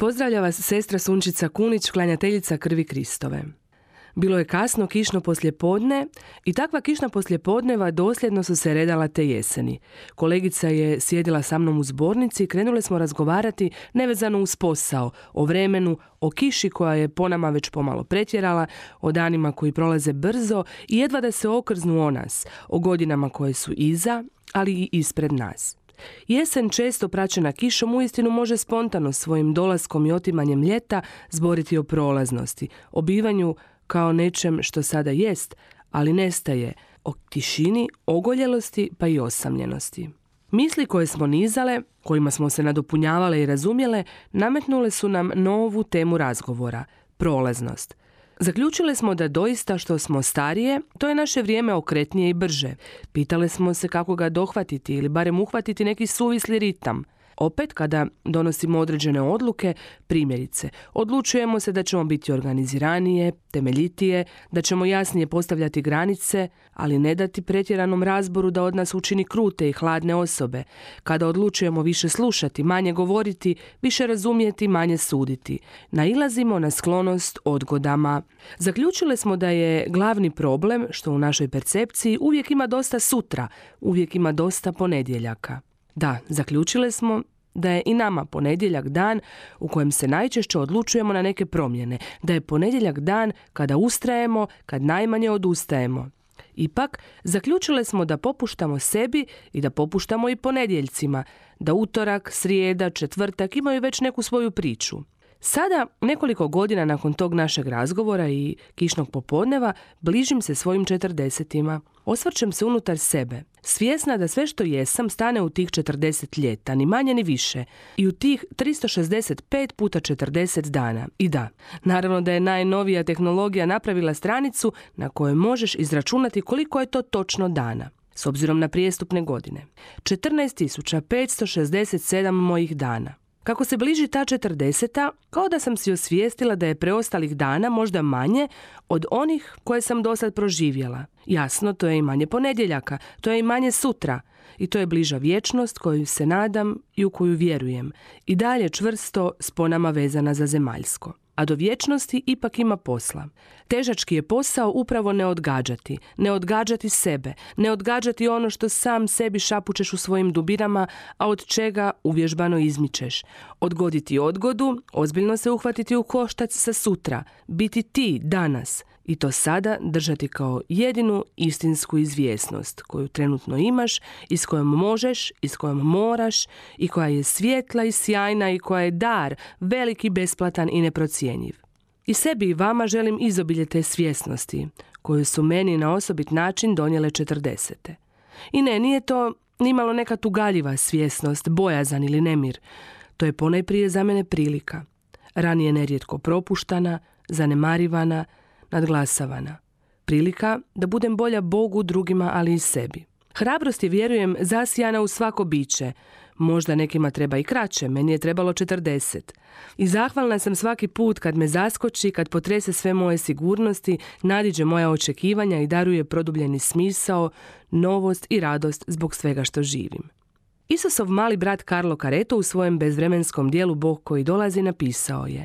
Pozdravlja vas sestra Sunčica Kunić, klanjateljica krvi Kristove. Bilo je kasno kišno poslijepodne i takva kišna poslijepodneva dosljedno su se redala te jeseni. Kolegica je sjedila sa mnom u zbornici i krenule smo razgovarati nevezano uz posao, o vremenu, o kiši koja je po nama već pomalo pretjerala, o danima koji prolaze brzo i jedva da se okrznu o nas, o godinama koje su iza, ali i ispred nas. Jesen često praćena kišom uistinu može spontano svojim dolaskom i otimanjem ljeta zboriti o prolaznosti, o bivanju kao nečem što sada jest, ali nestaje, o tišini, ogoljelosti pa i osamljenosti. Misli koje smo nizale, kojima smo se nadopunjavale i razumjele, nametnule su nam novu temu razgovora, prolaznost. Zaključile smo da doista što smo starije, to je naše vrijeme okretnije i brže. Pitale smo se kako ga dohvatiti ili barem uhvatiti neki suvisli ritam – opet kada donosimo određene odluke, primjerice, odlučujemo se da ćemo biti organiziranije, temeljitije, da ćemo jasnije postavljati granice, ali ne dati pretjeranom razboru da od nas učini krute i hladne osobe. Kada odlučujemo više slušati, manje govoriti, više razumjeti, manje suditi. Nailazimo na sklonost odgodama. Zaključile smo da je glavni problem što u našoj percepciji uvijek ima dosta sutra, uvijek ima dosta ponedjeljaka. Da, zaključile smo da je i nama ponedjeljak dan u kojem se najčešće odlučujemo na neke promjene, da je ponedjeljak dan kada ustrajemo, kad najmanje odustajemo. Ipak, zaključile smo da popuštamo sebi i da popuštamo i ponedjeljcima, da utorak, srijeda, četvrtak imaju već neku svoju priču. Sada, nekoliko godina nakon tog našeg razgovora i kišnog popodneva, bližim se svojim četrdesetima. Osvrćem se unutar sebe, svjesna da sve što jesam stane u tih 40 ljeta, ni manje ni više, i u tih 365 puta 40 dana. I da, naravno da je najnovija tehnologija napravila stranicu na kojoj možeš izračunati koliko je to točno dana s obzirom na prijestupne godine. 14.567 mojih dana. Kako se bliži ta četrdeseta, kao da sam si osvijestila da je preostalih dana možda manje od onih koje sam dosad proživjela. Jasno, to je i manje ponedjeljaka, to je i manje sutra. I to je bliža vječnost koju se nadam i u koju vjerujem. I dalje čvrsto s ponama vezana za zemaljsko a do vječnosti ipak ima posla. Težački je posao upravo ne odgađati, ne odgađati sebe, ne odgađati ono što sam sebi šapučeš u svojim dubinama, a od čega uvježbano izmičeš. Odgoditi odgodu, ozbiljno se uhvatiti u koštac sa sutra, biti ti danas, i to sada držati kao jedinu istinsku izvjesnost koju trenutno imaš i s kojom možeš i s kojom moraš i koja je svjetla i sjajna i koja je dar, veliki, besplatan i neprocjenjiv. I sebi i vama želim izobilje te svjesnosti koju su meni na osobit način donijele četrdesete. I ne, nije to nimalo neka tugaljiva svjesnost, bojazan ili nemir. To je ponajprije za mene prilika. Ranije nerijetko propuštana, zanemarivana, nadglasavana. Prilika da budem bolja Bogu, drugima, ali i sebi. Hrabrost je, vjerujem, zasijana u svako biće. Možda nekima treba i kraće, meni je trebalo 40. I zahvalna sam svaki put kad me zaskoči, kad potrese sve moje sigurnosti, nadiđe moja očekivanja i daruje produbljeni smisao, novost i radost zbog svega što živim. Isusov mali brat Karlo Careto u svojem bezvremenskom dijelu Bog koji dolazi napisao je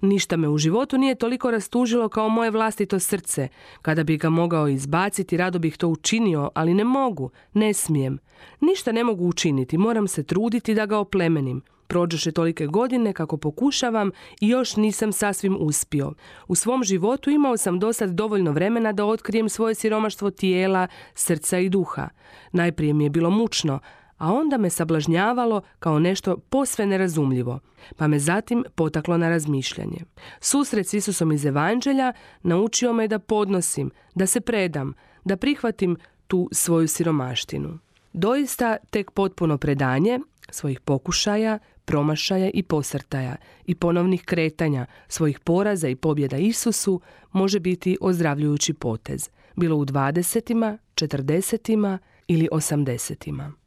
Ništa me u životu nije toliko rastužilo kao moje vlastito srce. Kada bi ga mogao izbaciti, rado bih to učinio, ali ne mogu, ne smijem. Ništa ne mogu učiniti, moram se truditi da ga oplemenim. Prođoše tolike godine kako pokušavam i još nisam sasvim uspio. U svom životu imao sam dosad dovoljno vremena da otkrijem svoje siromaštvo tijela, srca i duha. Najprije mi je bilo mučno, a onda me sablažnjavalo kao nešto posve nerazumljivo, pa me zatim potaklo na razmišljanje. Susret s Isusom iz Evanđelja naučio me da podnosim, da se predam, da prihvatim tu svoju siromaštinu. Doista tek potpuno predanje svojih pokušaja, promašaja i posrtaja i ponovnih kretanja svojih poraza i pobjeda Isusu može biti ozdravljujući potez, bilo u 20. 40. ili 80.